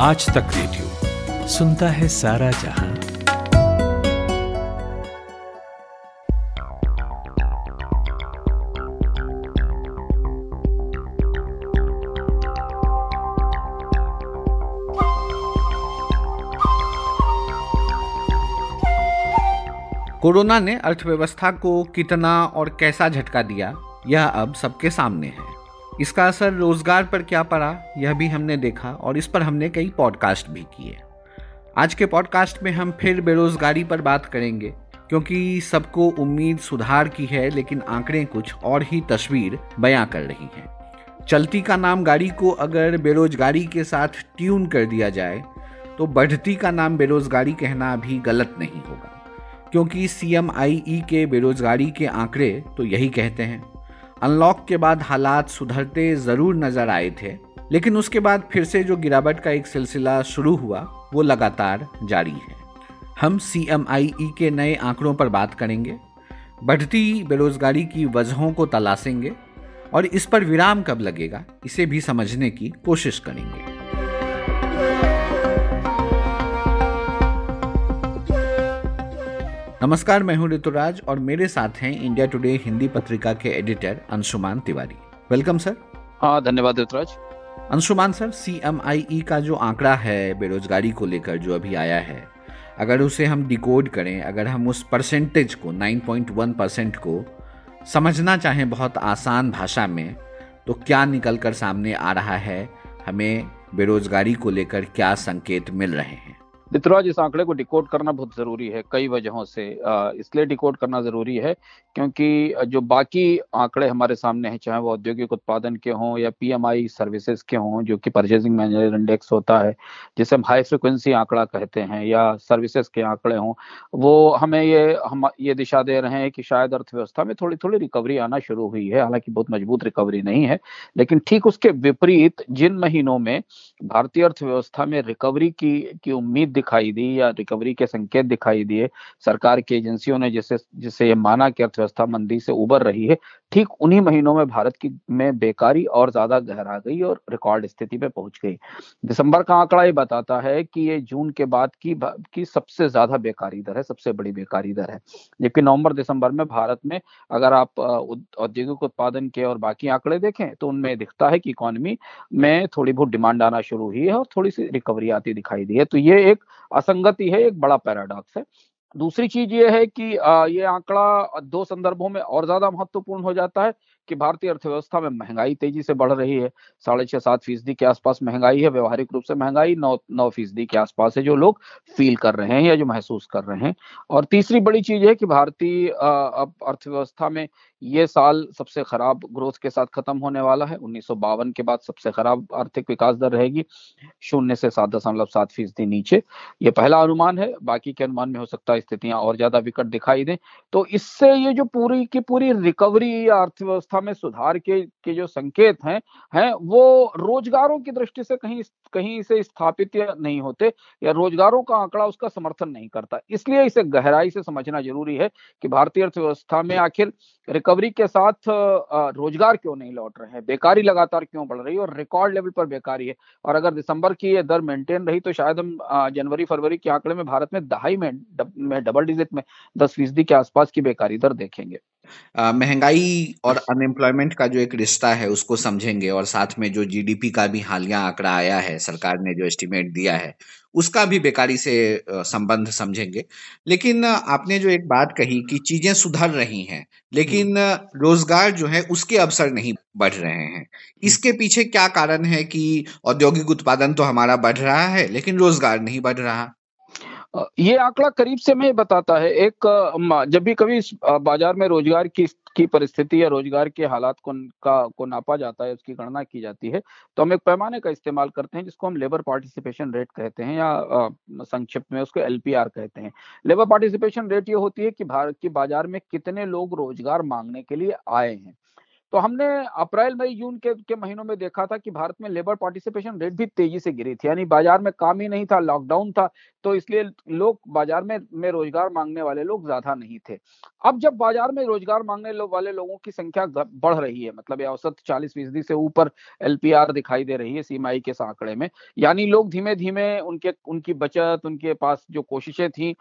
आज तक रेडियो सुनता है सारा जहाँ। कोरोना ने अर्थव्यवस्था को कितना और कैसा झटका दिया, यह अब सबके सामने है। इसका असर रोज़गार पर क्या पड़ा, यह भी हमने देखा और इस पर हमने कई पॉडकास्ट भी किए। आज के पॉडकास्ट में हम फिर बेरोजगारी पर बात करेंगे, क्योंकि सबको उम्मीद सुधार की है, लेकिन आंकड़े कुछ और ही तस्वीर बयां कर रही हैं। चलती का नाम गाड़ी को अगर बेरोजगारी के साथ ट्यून कर दिया जाए तो बढ़ती का नाम बेरोजगारी कहना भी गलत नहीं होगा, क्योंकि सीएमआईई के बेरोजगारी के आंकड़े तो यही कहते हैं। अनलॉक के बाद हालात सुधरते ज़रूर नज़र आए थे, लेकिन उसके बाद फिर से जो गिरावट का एक सिलसिला शुरू हुआ, वो लगातार जारी है। हम सीएमआईई के नए आंकड़ों पर बात करेंगे, बढ़ती बेरोजगारी की वजहों को तलाशेंगे, और इस पर विराम कब लगेगा, इसे भी समझने की कोशिश करेंगे। नमस्कार मैं हूँ ऋतुराज और मेरे साथ हैं इंडिया टुडे हिंदी पत्रिका के editor Anshuman Tiwari. Welcome sir हाँ धन्यवाद Rituraj. Anshuman sir C e का जो आंकड़ा है बेरोजगारी को लेकर जो अभी आया है अगर उसे हम डिकोड करें अगर हम उस परसेंटेज को 9.1 परसेंट को समझना चाहें बहुत आसान भाषा में तो क्या निकल कर सामने आ रहा है हमें बेरोजगारी को लेकर क्या संकेत मिल रहे हैं? ऋतुराज इस आंकड़े को डिकोड करना बहुत ज़रूरी है, कई वजहों से। इसलिए डिकोड करना ज़रूरी है क्योंकि जो बाकी आंकड़े हमारे सामने हैं, चाहे वो औद्योगिक उत्पादन के हों या पीएमआई सर्विसेज़ के हों, जो कि परचेजिंग मैनेजर इंडेक्स होता है, जिसे हम हाई फ्रिक्वेंसी आंकड़ा कहते हैं या सर्विसेज़ के आंकड़े हों, वो हमें ये, हम, ये दिशा दे रहे हैं कि शायद अर्थव्यवस्था में थोड़ी थोड़ी रिकवरी आना शुरू हुई है। हालाँकि बहुत मज़बूत रिकवरी नहीं है, लेकिन ठीक उसके विपरीत जिन महीनों में भारतीय अर्थव्यवस्था में रिकवरी की की उम्मीद दिखाई दी या रिकवरी के संकेत दिखाई दिए। सरकार की एजेंसियों ने जिसे जिसे ये माना कि अर्थव्यवस्था मंदी से उबर रही है ठीक उन्हीं महीनों में भारत की, में बेकारी और ज़्यादा गहरा गई और रिकॉर्ड स्थिति पे पहुँच गई। दिसंबर का आंकड़ा ये बताता है कि ये जून के बाद की की सबसे ज़्यादा बेकारी दर है, सबसे बड़ी बेकारी दर है। जबकि नवंबर, दिसंबर में भारत में अगर आप औद्योगिक उत्पादन के और बाकी आंकड़े देखें तो उनमें दिखता है कि इकोनॉमी में थोड़ी बहुत डिमांड आना शुरू हुई है और थोड़ी सी रिकवरी आती दिखाई दी है। तो ये एक असंगति है, एक बड़ा पैराडॉक्स है। दूसरी चीज़ ये है कि ये आंकड़ा दो संदर्भों में और ज़्यादा महत्वपूर्ण हो जाता है। कि भारतीय अर्थव्यवस्था में महँगाई तेज़ी से बढ़ रही है। साढ़े छह सात फ़ीसदी के आसपास महँगाई है, व्यवहारिक रूप से महँगाई, नौ नौ फ़ीसदी के आसपास है जो लोग फील कर रहे हैं या जो महसूस कर रहे हैं। और तीसरी बड़ी चीज़ है कि भारतीय अर्थव्यवस्था में ये साल सबसे खराब ग्रोथ के साथ खत्म होने वाला है। उन्नीस के बाद सबसे खराब आर्थिक विकास दर रहेगी। शून्य से सात दशमलव सात फ़ीसदी नीचे। ये पहला अनुमान है, बाकी के अनुमान में हो सकता है स्थितियाँ और ज़्यादा विकट दिखाई दें। तो इससे ये जो पूरी की पूरी रिकवरी या अर्थव्यवस्था में सुधार के के जो संकेत हैं हैं, वो रोजगारों की दृष्टि से कहीं कहीं से स्थापित नहीं होते, या रोजगारों का आंकड़ा उसका समर्थन नहीं करता। इसलिए इसे गहराई से समझना ज़रूरी है कि भारतीय अर्थव्यवस्था में आखिर रिकवरी के साथ रोज़गार क्यों नहीं लौट रहे हैं? बेकारी लगातार क्यों बढ़ रही है? और रिकॉर्ड लेवल पर बेकारी है। और अगर दिसंबर की ये दर मेंटेन रही तो शायद हम जनवरी, फरवरी के आंकड़े में भारत में दहाई में डबल डिजिट में दस फ़ीसदी के आसपास की बेकारी दर देखेंगे। महँगाई और अनएम्प्लॉयमेंट का जो एक रिश्ता है उसको समझेंगे और साथ में जो जीडीपी का भी हालिया आंकड़ा आया है सरकार ने जो एस्टिमेट दिया है उसका भी बेकारी से संबंध समझेंगे। लेकिन आपने जो एक बात कही कि चीज़ें सुधर रही हैं लेकिन रोज़गार जो है उसके अवसर नहीं बढ़ रहे हैं। इसके पीछे क्या कारण है कि औद्योगिक उत्पादन तो हमारा बढ़ रहा है लेकिन रोज़गार नहीं बढ़ रहा? ये आंकड़ा करीब से मैं बताता है। एक जब भी कभी बाज़ार में रोज़गार की की परिस्थिति या रोज़गार के हालात को, का, को नापा जाता है, उसकी गणना की जाती है तो हम एक पैमाने का इस्तेमाल करते हैं, जिसको हम लेबर पार्टिसिपेशन रेट कहते हैं या संक्षिप्त में उसको एलपीआर कहते हैं। लेबर पार्टिसिपेशन रेट ये होती है कि भारत की बाज़ार में कितने लोग रोज़गार मांगने के लिए आए हैं। तो हमने अप्रैल मई जून के, के महीनों में देखा था कि भारत में लेबर पार्टिसिपेशन रेट भी तेज़ी से गिरी थी यानी बाज़ार में काम ही नहीं था लॉकडाउन था तो इसलिए लोग बाज़ार में में रोज़गार मांगने वाले लोग ज़्यादा नहीं थे। अब जब बाज़ार में रोज़गार मांगने लो, वाले लोगों की संख्या बढ़ रही है मतलब औसत चालीस फ़ीसदी से ऊपर एलपीआर दिखाई दे रही है सीमाई के आंकड़े में यानी लोग धीमे धीमे उनके उनकी बचत उनके पास जो कोशिशें थी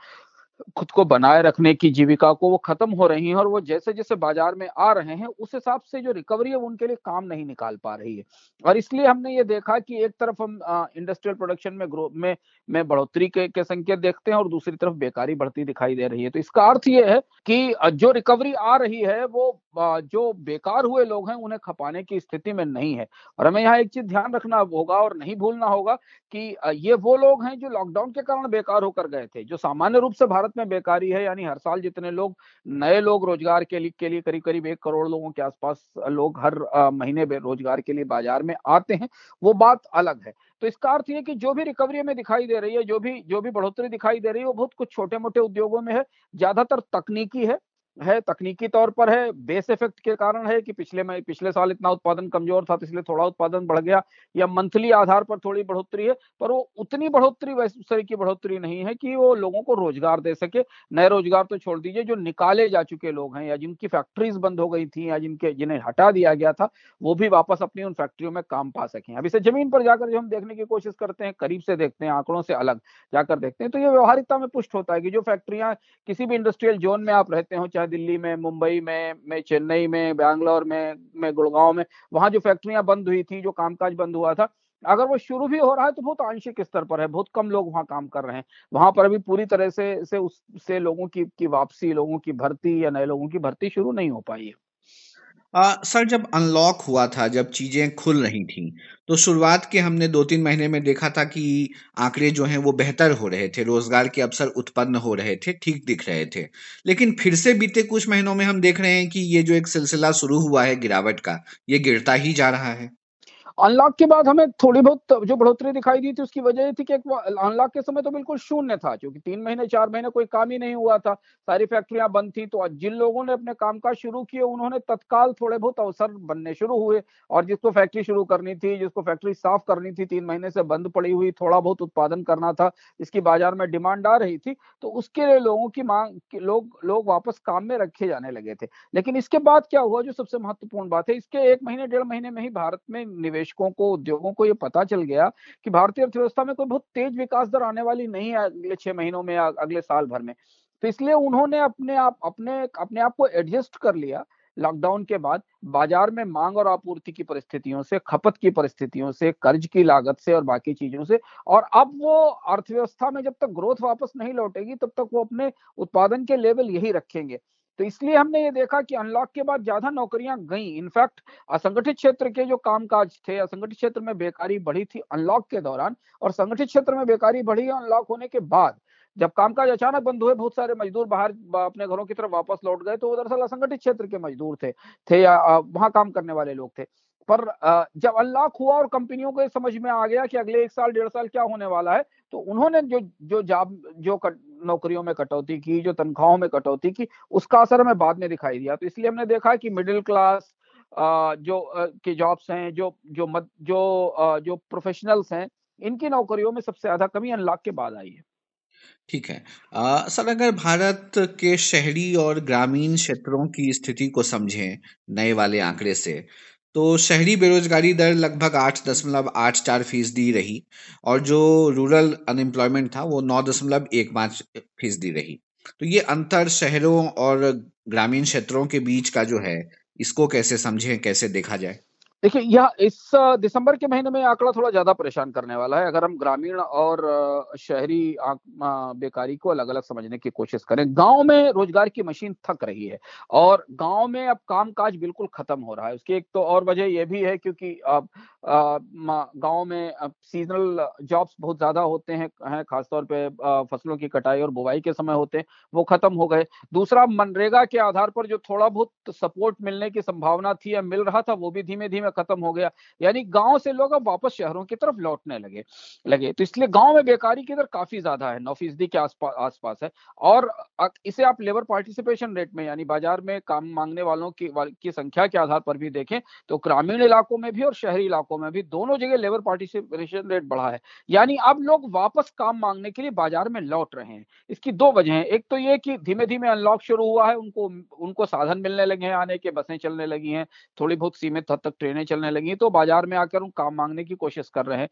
खुद को बनाए रखने की जीविका को वो खत्म हो रही हैं और वो जैसे जैसे बाज़ार में आ रहे हैं उस हिसाब से जो रिकवरी है उनके लिए काम नहीं निकाल पा रही है। और इसलिए हमने ये देखा कि एक तरफ़ हम इंडस्ट्रियल प्रोडक्शन में ग्रोथ में में बढ़ोतरी के, के संकेत देखते हैं और दूसरी तरफ़ बेकारी बढ़ती दिखाई दे रही है। तो इसका अर्थ ये है कि जो रिकवरी आ रही है वो जो बेकार हुए लोग हैं उन्हें खपाने की स्थिति में नहीं है। और हमें यहाँ एक चीज़ ध्यान रखना होगा और नहीं भूलना होगा कि ये वो लोग हैं जो लॉकडाउन के कारण बेकार होकर गए थे जो सामान्य रूप से भारत भारत में बेकारी है, यानी हर साल जितने लोग, नए लोग रोज़गार के लिए के लिए करीब करीब एक करोड़ लोगों के आसपास लोग हर महीने रोज़गार के लिए बाज़ार में आते हैं, वो बात अलग है। तो इसका अर्थ ये कि जो भी रिकवरी में दिखाई दे रही है, जो भी जो भी बढ़ोतरी दिखाई दे रही है, वो बहुत कुछ छोटे मोटे उद्योगों में है, ज़्यादातर तकनीकी है है, तकनीकी तौर पर है, बेस इफ़ेक्ट के कारण है कि पिछले में पिछले साल इतना उत्पादन कमज़ोर था तो इसलिए थोड़ा उत्पादन बढ़ गया, या मंथली आधार पर थोड़ी बढ़ोतरी है, पर वो उतनी बढ़ोतरी वैसे की बढ़ोतरी नहीं है कि वो लोगों को रोज़गार दे सके। नए रोज़गार तो छोड़ दीजिए, जो निकाले जा चुके लोग हैं, या जिनकी फैक्ट्रीज बंद हो गई थी, या जिनके, जिन्हें हटा दिया गया था, वो भी वापस अपनी उन फैक्ट्रियों में काम पा सके। अब इसे ज़मीन पर जाकर जो हम देखने की कोशिश करते हैं, करीब से देखते हैं, आंकड़ों से अलग जाकर देखते हैं तो ये व्यवहारिकता में पुष्ट होता है कि जो फैक्ट्रियाँ किसी भी इंडस्ट्रियल जोन में आप रहते हो, चाहे दिल्ली में, मुंबई में, मैं, चेन्नई में, बैंगलोर में, मैं, गुड़गांव में, वहाँ जो फैक्ट्रियाँ बंद हुई थी, जो कामकाज बंद हुआ था, अगर वो शुरू भी हो रहा है तो बहुत आंशिक स्तर पर है, बहुत कम लोग वहाँ काम कर रहे हैं। वहाँ पर अभी पूरी तरह से से उससे लोगों की की वापसी, लोगों की भर्ती या नए लोगों की भर्ती शुरू नहीं हो पाई है। आ, सर जब अनलॉक हुआ था जब चीज़ें खुल रही थी तो शुरुआत के हमने दो तीन महीने में देखा था कि आंकड़े जो हैं वो बेहतर हो रहे थे रोज़गार के अवसर उत्पन्न हो रहे थे ठीक दिख रहे थे। लेकिन फिर से बीते कुछ महीनों में हम देख रहे हैं कि ये जो एक सिलसिला शुरू हुआ है गिरावट का ये गिरता ही जा रहा है। अनलॉक के बाद हमें थोड़ी बहुत जो बढ़ोतरी दिखाई दी थी, उसकी वजह ये थी कि अनलॉक के समय तो बिल्कुल शून्य था, क्योंकि तीन महीने, चार महीने कोई काम ही नहीं हुआ था। सारी फैक्ट्रियाँ बंद थी तो जिन लोगों ने अपने काम काज शुरू किए, उन्होंने तत्काल थोड़े बहुत अवसर बनने शुरू हुए, और जिसको फैक्ट्री शुरू करनी थी, जिसको फैक्ट्री साफ़ करनी थी, तीन महीने से बंद पड़ी हुई, थोड़ा बहुत उत्पादन करना था, इसकी बाज़ार में डिमांड आ रही थी तो उसके लिए लोगों की मांग लोग लोग वापस काम में रखे जाने लगे थे। लेकिन इसके बाद क्या हुआ, जो सबसे महत्वपूर्ण बात है, इसके एक महीने, डेढ़ महीने में ही भारत में निवेश निवेशकों को, उद्योगों को ये पता चल गया कि भारतीय अर्थव्यवस्था में कोई बहुत तेज विकास दर आने वाली नहीं है अगले छह महीनों में अगले साल भर में। तो इसलिए उन्होंने अपने आप, अपने अपने आप को एडजस्ट कर लिया लॉकडाउन के बाद, बाज़ार में मांग और आपूर्ति की परिस्थितियों से, खपत की परिस्थितियों से, कर्ज की लागत से और बाकी चीज़ों से, और अब वो अर्थव्यवस्था में जब तक ग्रोथ वापस नहीं लौटेगी तब तक वो अपने उत्पादन के लेवल यही रखेंगे। तो इसलिए हमने ये देखा कि अनलॉक के बाद ज़्यादा नौकरियाँ गई। इनफैक्ट असंगठित क्षेत्र के जो कामकाज थे, असंगठित क्षेत्र में बेकारी बढ़ी थी अनलॉक के दौरान, और संगठित क्षेत्र में बेकारी बढ़ी अनलॉक होने के बाद। जब कामकाज अचानक बंद हुए, बहुत सारे मजदूर बाहर अपने घरों की तरफ़ वापस लौट गए तो वो दरअसल असंगठित क्षेत्र के मजदूर थे थे या वहाँ काम करने वाले लोग थे। पर जब अनलॉक हुआ और कंपनियों को समझ में आ गया कि अगले एक साल, डेढ़ साल क्या होने वाला है तो उन्होंने जो जो जॉब जो नौकरियों में कटौती की जो तनख्वाहों में कटौती की उसका असर हमें बाद में दिखाई दिया। तो इसलिए हमने देखा कि मिडिल क्लास जो के जॉब्स हैं जो जो मद, जो जो प्रोफेशनल्स हैं इनकी नौकरियों में सबसे ज़्यादा कमी अनलॉक के बाद आई है। ठीक है। आ, सर अगर भारत के शहरी और ग्रामीण क्षेत्रों की स्थिति को समझें नए वाले आंकड़े से तो शहरी बेरोजगारी दर लगभग आठ दशमलव आठ चार फ़ीसदी रही और जो रूरल अनएम्प्लॉयमेंट था वो नौ दशमलव एक पाँच फ़ीसदी रही। तो ये अंतर शहरों और ग्रामीण क्षेत्रों के बीच का जो है, इसको कैसे समझें, कैसे देखा जाए? देखिए, यह इस दिसंबर के महीने में आंकड़ा थोड़ा ज़्यादा परेशान करने वाला है। अगर हम ग्रामीण और शहरी बेकारी को अलग अलग समझने की कोशिश करें, गाँव में रोज़गार की मशीन थक रही है और गाँव में अब कामकाज बिल्कुल खत्म हो रहा है। उसकी एक तो और वजह यह भी है क्योंकि अब गाँव में सीजनल जॉब्स बहुत ज़्यादा होते हैं हैं खासतौर पर फ़सलों की कटाई और बुवाई के समय होते हैं, वो खत्म हो गए। दूसरा, मनरेगा के आधार पर जो थोड़ा बहुत सपोर्ट मिलने की संभावना थी या मिल रहा था, वो भी धीमे धीमे में खत्म हो गया। यानी गाँव से लोग अब वापस शहरों की तरफ़ लौटने लगे लगे। तो इसलिए गाँव में बेकारी की दर काफ़ी ज़्यादा है, नौ फ़ीसदी के आसपास आसपास है। और इसे आप लेबर पार्टिसिपेशन रेट में, यानी बाज़ार में काम मांगने वालों की की संख्या के आधार पर भी देखें तो ग्रामीण इलाकों में भी और शहरी इलाकों में भी दोनों जगह लेबर पार्टिसिपेशन रेट बढ़ा है। यानी अब लोग वापस काम मांगने के लिए बाज़ार में लौट रहे हैं। इसकी दो वजह है। एक तो ये कि धीमे धीमे अनलॉक शुरू हुआ है, उनको उनको साधन मिलने लगे हैं, आने के बसें चलने लगी हैं, थोड़ी बहुत सीमित हद तक ट्रेनें चलने लगी तो बाज़ार में आकर काम मांगने की कोशिश कर रहे हैं।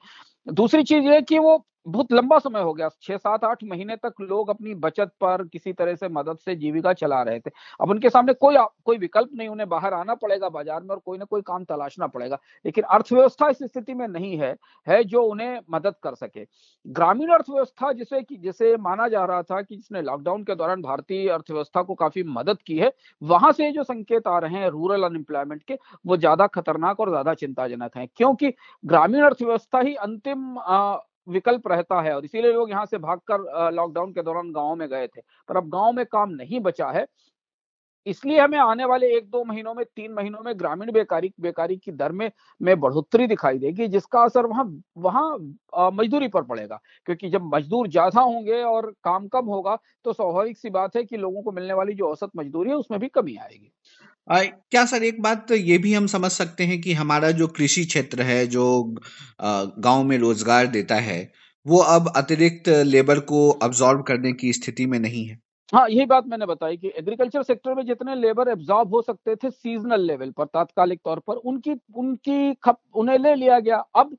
दूसरी चीज़ ये कि वो बहुत लंबा समय हो गया। छह सात, आठ महीने तक लोग अपनी बचत पर किसी तरह से मदद से जीविका चला रहे थे। अब उनके सामने कोई कोई विकल्प नहीं, उन्हें बाहर आना पड़ेगा बाज़ार में और कोई ना कोई काम तलाशना पड़ेगा। लेकिन अर्थव्यवस्था इस स्थिति में नहीं है है जो उन्हें मदद कर सके। ग्रामीण अर्थव्यवस्था जिसे कि, जिसे माना जा रहा था कि जिसने लॉकडाउन के दौरान भारतीय अर्थव्यवस्था को काफ़ी मदद की है, वहाँ से जो संकेत आ रहे हैं रूरल अनएम्प्लॉयमेंट के, वो ज़्यादा खतरनाक और ज़्यादा चिंताजनक है। क्योंकि ग्रामीण अर्थव्यवस्था ही अंतिम विकल्प रहता है और इसीलिए लोग यहाँ से भागकर लॉकडाउन के दौरान गाँव में गए थे। पर अब गाँव में काम नहीं बचा है। इसलिए हमें आने वाले एक दो महीनों में, तीन महीनों में ग्रामीण बेकारी बेकारी की दर में में बढ़ोतरी दिखाई देगी, जिसका असर वहाँ वहाँ मजदूरी पर पड़ेगा। क्योंकि जब मजदूर ज़्यादा होंगे और काम कम होगा तो स्वाभाविक सी बात है कि लोगों को मिलने वाली जो औसत मजदूरी है, उसमें भी कमी आएगी। आ, क्या सर एक बात तो ये भी हम समझ सकते हैं कि हमारा जो कृषि क्षेत्र है जो गाँव में रोज़गार देता है वो अब अतिरिक्त लेबर को अब्जॉर्ब करने की स्थिति में नहीं है। हाँ यही बात मैंने बताई कि एग्रीकल्चर सेक्टर में जितने लेबर एब्जॉर्ब हो सकते थे सीजनल लेवल पर तात्कालिक तौर पर उनकी उनकी खप उन्हें ले लिया गया। अब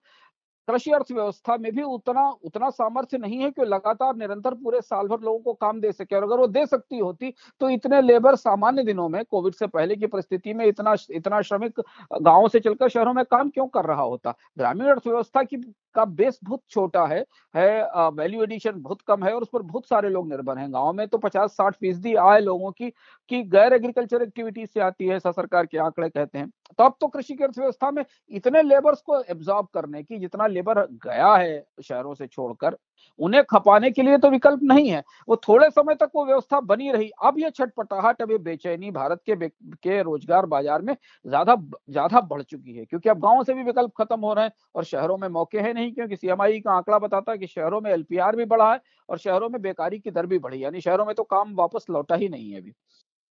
कृषि अर्थव्यवस्था में भी उतना उतना सामर्थ्य नहीं है कि लगातार निरंतर पूरे साल भर लोगों को काम दे सके। और अगर वो दे सकती होती तो इतने लेबर सामान्य दिनों में कोविड से पहले की परिस्थिति में इतना इतना श्रमिक गाँवों से चलकर शहरों में काम क्यों कर रहा होता? ग्रामीण अर्थव्यवस्था की, का बेस बहुत छोटा है है वैल्यू एडिशन बहुत कम है और उस पर बहुत सारे लोग निर्भर हैं। गाँव में तो पचास साठ फ़ीसदी आय लोगों की की गैर एग्रीकल्चर एक्टिविटीज़ से आती है सरकार के आंकड़े कहते हैं। तो अब तो कृषि की अर्थव्यवस्था में इतने लेबर्स को एब्जॉर्ब करने की, जितना लेबर गया है शहरों से छोड़कर, उन्हें खपाने के लिए तो विकल्प नहीं है। वो थोड़े समय तक वो व्यवस्था बनी रही। अब ये छटपटाहट अब ये बेचैनी भारत के के रोज़गार बाज़ार में ज़्यादा ज़्यादा बढ़ चुकी है, क्योंकि अब गाँव से भी विकल्प खत्म हो रहे हैं और शहरों में मौके है नहीं, क्योंकि सीएमआई का आंकड़ा बताता है कि शहरों में एलपीआर भी बढ़ा है और शहरों में बेकारी की दर भी बढ़ी यानी शहरों में तो काम वापस लौटा ही नहीं है अभी।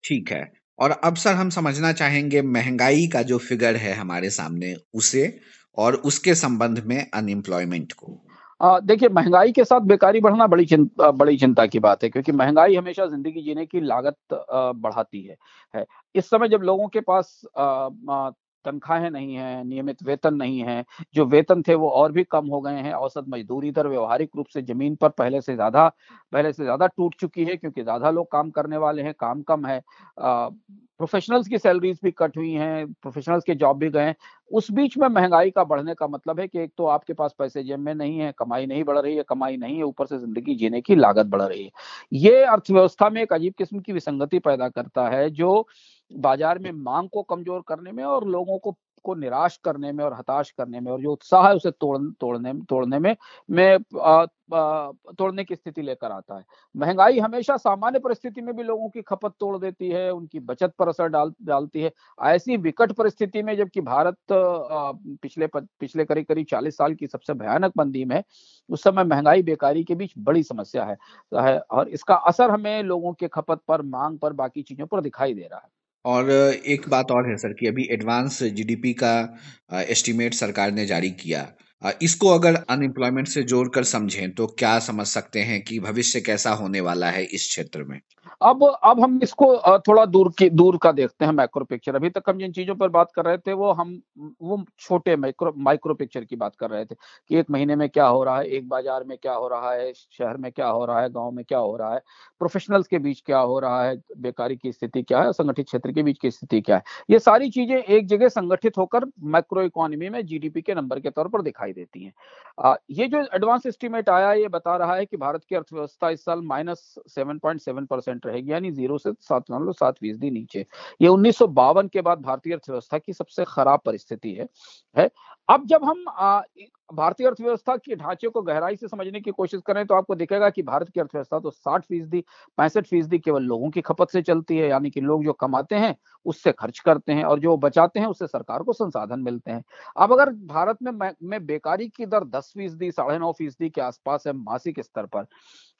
ठीक है। और अब सर हम समझना चाहेंगे महँगाई का जो फिगर है हमारे सामने उसे और उसके संबंध में अनएम्प्लॉयमेंट को। देखिए, महँगाई के साथ बेकारी बढ़ना बड़ी चिंता बड़ी चिंता की बात है, क्योंकि महँगाई हमेशा ज़िंदगी जीने की लागत बढ़ाती है है। इस समय जब लोगों के पास तनख्वाहें नहीं है, नियमित वेतन नहीं है, जो वेतन थे वो और भी कम हो गए हैं। औसत मजदूरी दर व्यवहारिक रूप से ज़मीन पर पहले से ज़्यादा, पहले से ज़्यादा टूट चुकी है क्योंकि ज़्यादा लोग काम करने वाले हैं, काम कम है। प्रोफेशनल्स की सैलरीज भी कट हुई हैं प्रोफेशनल्स के जॉब भी गए उस बीच में महँगाई का बढ़ने का मतलब है कि एक तो आपके पास पैसे जेब में नहीं है, कमाई नहीं बढ़ रही है, कमाई नहीं है, ऊपर से ज़िंदगी जीने की लागत बढ़ रही है। ये अर्थव्यवस्था में एक अजीब किस्म की विसंगति पैदा करता है, जो बाज़ार में मांग को कमज़ोर करने में और लोगों को को निराश करने में और हताश करने में और जो उत्साह है उसे तोड़, तोड़ने तोड़ने में में तोड़ने की स्थिति लेकर आता है। महँगाई हमेशा सामान्य परिस्थिति में भी लोगों की खपत तोड़ देती है, उनकी बचत पर असर डाल, डालती है। ऐसी विकट परिस्थिति में जबकि भारत पिछले पिछले करीब करीब चालीस साल की सबसे भयानक मंदी में, उस समय महँगाई, बेकारी के बीच बड़ी समस्या है और इसका असर हमें लोगों के खपत पर, मांग पर बाकी चीज़ों पर दिखाई दे रहा है। और एक बात और है सर कि अभी एडवांस जीडीपी का एस्टीमेट सरकार ने जारी किया। इसको अगर अनएम्प्लॉयमेंट से जोड़कर समझें तो क्या समझ सकते हैं कि भविष्य कैसा होने वाला है इस क्षेत्र में? अब अब हम इसको थोड़ा दूर की, दूर का देखते हैं माइक्रो पिक्चर अभी तक हम जिन चीज़ों पर बात कर रहे थे, वो हम, वो छोटे माइक्रो माइक्रो पिक्चर की बात कर रहे थे कि एक महीने में क्या हो रहा है, एक बाज़ार में क्या हो रहा है, शहर में क्या हो रहा है, गाँव में क्या हो रहा है प्रोफेशनल्स के बीच क्या हो रहा है, बेकारी की स्थिति क्या है संगठित क्षेत्र के बीच की स्थिति क्या है। ये सारी चीज़ें एक जगह संगठित होकर माइक्रो इकोनॉमी में जीडीपी के नंबर के तौर पर दिखाई देती है। ये जो एडवांस एस्टिमेट आया, ये बता रहा है कि भारत की अर्थव्यवस्था इस साल minus seven point seven percent रहेगी, यानी ज़ीरो से सात मान लो सात फ़ीसदी नीचे। ये उन्नीस के बाद भारतीय अर्थव्यवस्था की सबसे खराब परिस्थिति है है? अब जब हम भारतीय अर्थव्यवस्था के ढांचे को गहराई से समझने की कोशिश करें तो आपको दिखेगा कि भारत की अर्थव्यवस्था तो 60 फ़ीसदी, पैंसठ फ़ीसदी केवल लोगों की खपत से चलती है, यानी कि लोग जो कमाते हैं, उससे खर्च करते हैं, और जो बचाते हैं, उससे सरकार को संसाधन मिलते हैं। अब अगर भारत में में बेकारी की दर दस फ़ीसदी, साढ़े नौ फ़ीसदी के आसपास है, मासिक स्तर पर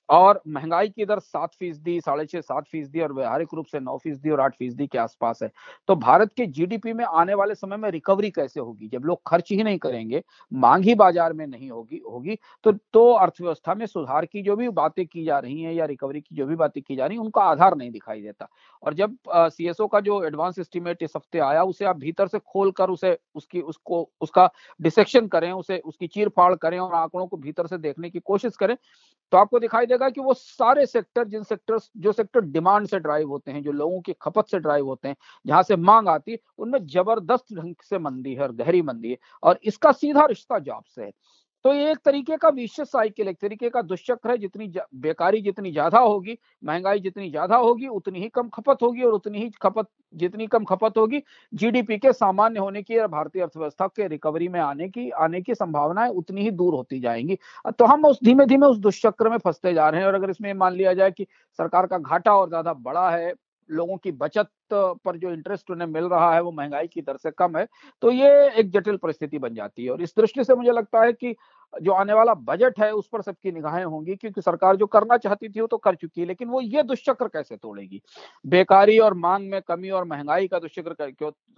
और महँगाई की दर सात फ़ीसदी, साढ़े छह, सात फ़ीसदी और व्यवहारिक रूप से नौ फ़ीसदी और आठ फ़ीसदी के आसपास है। तो भारत के जीडीपी में आने वाले समय में रिकवरी कैसे होगी? जब लोग खर्च ही नहीं करेंगे, मांग ही बाज़ार में नहीं होगी होगी तो तो अर्थव्यवस्था में सुधार की जो भी बातें की जा रही हैं या रिकवरी की जो भी बातें की जा रही हैं, उनका आधार नहीं दिखाई देता। और जब सीएसओ का जो एडवांस एस्टिमेट इस हफ़्ते आया, उसे आप भीतर से खोल कर उसे, उसकी, उसको, उसका डिसेक्शन करें, उसे, उसकी चीर फाड़ करें और आंकड़ों को भीतर से देखने की कोशिश करें तो आपको दिखाई देगा कि वो सारे सेक्टर जिन सेक्टर जो सेक्टर डिमांड से ड्राइव होते हैं, जो लोगों की खपत से ड्राइव होते हैं, जहाँ से मांग आती है, उनमें ज़बरदस्त ढंग से मंदी है और गहरी मंदी है और इसका सीधा रिश्ता जॉब से है। तो ये एक तरीके का विशेष साइकिल एक तरीके का दुष्चक्र है, जितनी बेकारी जितनी ज़्यादा होगी, महँगाई जितनी ज़्यादा होगी, उतनी ही कम खपत होगी और उतनी ही खपत, जितनी कम खपत होगी जीडीपी के सामान्य होने की और भारतीय अर्थव्यवस्था के रिकवरी में आने की आने की संभावनाएँ उतनी ही दूर होती जाएँगी। तो हम उस धीमे धीमे उस दुष्चक्र में फंसते जा रहे हैं और अगर इसमें मान लिया जाए कि सरकार का घाटा और ज़्यादा बड़ा है, लोगों की बचत पर जो इंटरेस्ट उन्हें मिल रहा है, वो महँगाई की दर से कम है तो ये एक जटिल परिस्थिति बन जाती है। और इस दृष्टि से मुझे लगता है कि जो आने वाला बजट है, उस पर सबकी निगाहें होंगी, क्योंकि सरकार जो करना चाहती थी, वो तो कर चुकी है, लेकिन वो ये दुष्चक्र कैसे तोड़ेगी? बेकारी और मांग में कमी और महँगाई का दुष्चक्र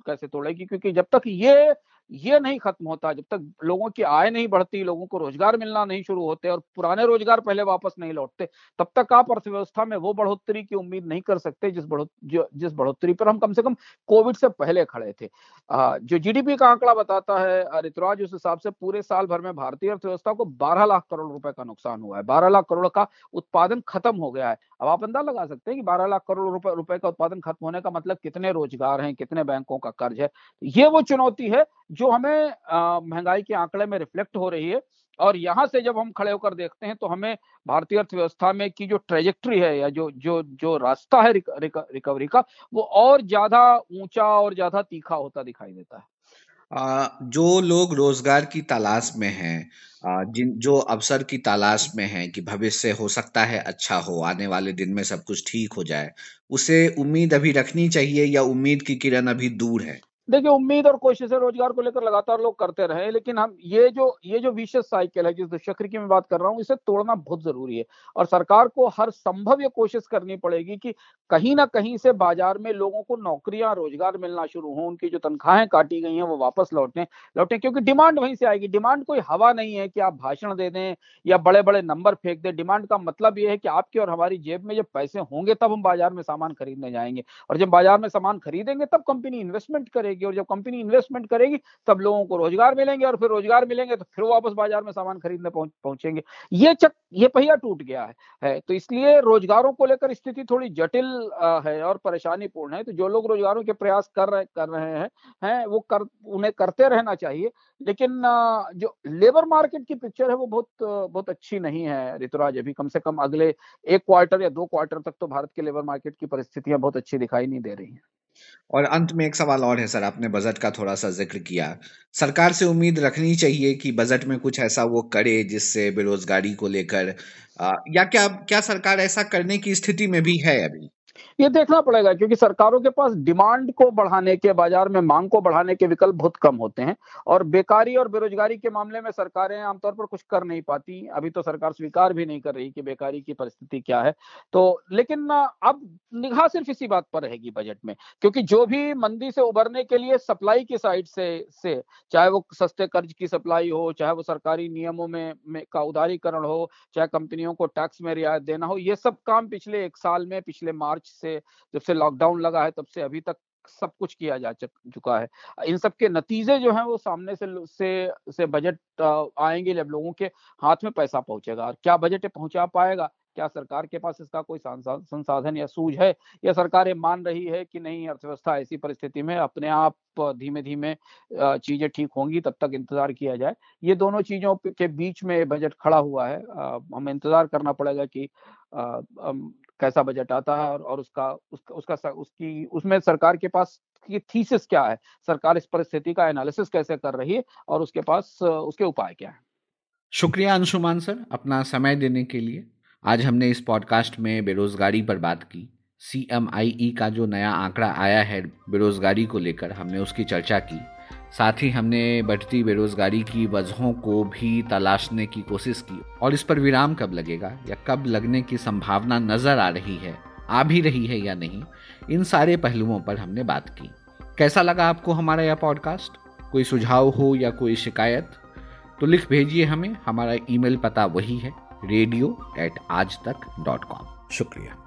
कैसे तोड़ेगी? क्योंकि जब तक ये ये नहीं खत्म होता जब तक लोगों की आय नहीं बढ़ती, लोगों को रोज़गार मिलना नहीं शुरू होते और पुराने रोज़गार पहले वापस नहीं लौटते, तब तक आप अर्थव्यवस्था में वो बढ़ोतरी की उम्मीद नहीं कर सकते जिस बढ़ो, जो, जिस बढ़ोतरी पर हम कम से कम कोविड से पहले खड़े थे। जो जीडीपी का आंकड़ा बताता है ऋतुराज, उस हिसाब से पूरे साल भर में भारतीय अर्थव्यवस्था को बारह लाख करोड़ रुपए का नुकसान हुआ है। बारह लाख करोड़ का उत्पादन खत्म हो गया है। अब आप अंदाज़ा लगा सकते हैं कि बारह लाख करोड़ रुपए का उत्पादन खत्म होने का मतलब कितने रोज़गार हैं, कितने बैंकों का कर्ज है। ये वो चुनौती है जो हमें महँगाई के आंकड़े में रिफ्लेक्ट हो रही है और यहाँ से जब हम खड़े होकर देखते हैं तो हमें भारतीय अर्थव्यवस्था में की जो ट्रेजेक्ट्री है या जो जो जो रास्ता है रिक, रिक, रिकवरी का वो और ज़्यादा ऊँचा और ज़्यादा तीखा होता दिखाई देता है। जो लोग रोज़गार की तलाश में हैं जिन जो अवसर की तलाश में हैं कि भविष्य हो सकता है अच्छा हो आने वाले दिन में सब कुछ ठीक हो जाए उसे उम्मीद अभी रखनी चाहिए या उम्मीद की किरण अभी दूर है? देखिए, उम्मीद और कोशिशें रोज़गार को लेकर लगातार लोग करते रहे लेकिन हम, ये जो ये जो विशेष साइकिल है, जिस दुष्चक्र की मैं बात कर रहा हूँ, इसे तोड़ना बहुत ज़रूरी है। और सरकार को हर संभव ये कोशिश करनी पड़ेगी कि कहीं ना कहीं से बाज़ार में लोगों को नौकरियाँ, रोज़गार मिलना शुरू हो, उनकी जो तनख्वाहें काटी गई हैं, वो वापस लौटे लौटे, क्योंकि डिमांड वहीं से आएगी। डिमांड कोई हवा नहीं है कि आप भाषण दे दें या बड़े बड़े नंबर फेंक दें। डिमांड का मतलब ये है कि आपके और हमारी जेब में जब पैसे होंगे, तब हम बाज़ार में सामान खरीदने जाएँगे। और जब बाज़ार में सामान खरीदेंगे, तब कंपनी इन्वेस्टमेंट करेगी। करेगी और जब कंपनी इन्वेस्टमेंट करेगी तब लोगों को रोज़गार मिलेंगे और फिर रोज़गार मिलेंगे तो फिर वापस बाज़ार में सामान खरीदने पहुँचेंगे। ये चक ये पहिया टूट गया है, है। तो इसलिए रोजगारों को लेकर स्थिति थोड़ी जटिल है और परेशानी पूर्ण है। तो जो लोग रोजगारों के प्रयास कर रहे कर रहे हैं हैं वो कर उन्हें करते रहना चाहिए। लेकिन जो लेबर मार्केट की पिक्चर है वो बहुत बहुत अच्छी नहीं है ऋतुराज। अभी कम से कम अगले एक क्वार्टर या दो क्वार्टर तक तो भारत के लेबर मार्केट की परिस्थितियाँ बहुत अच्छी दिखाई नहीं दे रही हैं। और अंत में एक सवाल और है, सर, आपने बजट का थोड़ा सा ज़िक्र किया। सरकार से उम्मीद रखनी चाहिए कि बजट में कुछ ऐसा वो करे जिससे बेरोजगारी को लेकर या क्या क्या सरकार ऐसा करने की स्थिति में भी है अभी? ये देखना पड़ेगा क्योंकि सरकारों के पास डिमांड को बढ़ाने के बाज़ार में मांग को बढ़ाने के विकल्प बहुत कम होते हैं और बेकारी और बेरोजगारी के मामले में सरकारें आमतौर पर कुछ कर नहीं पाती। अभी तो सरकार स्वीकार भी नहीं कर रही कि बेकारी की परिस्थिति क्या है। तो लेकिन अब निगाह सिर्फ़ इसी बात पर रहेगी बजट में क्योंकि जो भी मंदी से उबरने के लिए सप्लाई की साइड से से चाहे वो सस्ते कर्ज की सप्लाई हो चाहे वो सरकारी नियमों में, में का उदारीकरण हो चाहे कंपनियों को टैक्स में रियायत देना हो ये सब काम पिछले एक साल में पिछले मार्च से जब से लॉकडाउन लगा है, तब से अभी तक सब कुछ किया जा चुका है। इन सब के नतीजे जो हैं, वो सामने से से से बजट आएँगे जब लोगों के हाथ में पैसा पहुंचेगा। और क्या बजट पहुँचा पाएगा? क्या सरकार के पास इसका कोई संसाधन या सूझ है? या सरकार ये मान रही है कि नहीं, अर्थव्यवस्था ऐसी परिस्थिति में अपने आप धीमे धीमे चीज़ें ठीक होंगी, तब तक इंतज़ार किया जाए? ये दोनों चीज़ों के बीच में बजट खड़ा हुआ है। हमें इंतज़ार करना पड़ेगा कि कैसा बजट आता है और, और उसका उसका उसका उसकी उसमें सरकार के पास की थीसिस क्या है? सरकार इस परिस्थिति का एनालिसिस कैसे कर रही है और उसके पास उसके उपाय क्या है? शुक्रिया अंशुमान सर अपना समय देने के लिए। आज हमने इस पॉडकास्ट में बेरोजगारी पर बात की। सी का जो नया आंकड़ा आया है बेरोजगारी को लेकर हमने उसकी चर्चा की। साथ ही हमने बढ़ती बेरोजगारी की वजहों को भी तलाशने की कोशिश की। और इस पर विराम कब लगेगा या कब लगने की संभावना नज़र आ रही है, आ भी रही है या नहीं, इन सारे पहलुओं पर हमने बात की। कैसा लगा आपको हमारा यह पॉडकास्ट कोई सुझाव हो या कोई शिकायत? तो लिख भेजिए हमें। हमारा ईमेल पता वही है रेडियो एट आज तक डॉट कॉम शुक्रिया।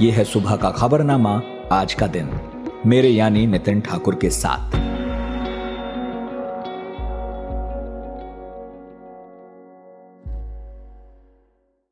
ये है सुबह का खबरनामा आज का दिन। मेरे यानी नितिन ठाकुर के साथ।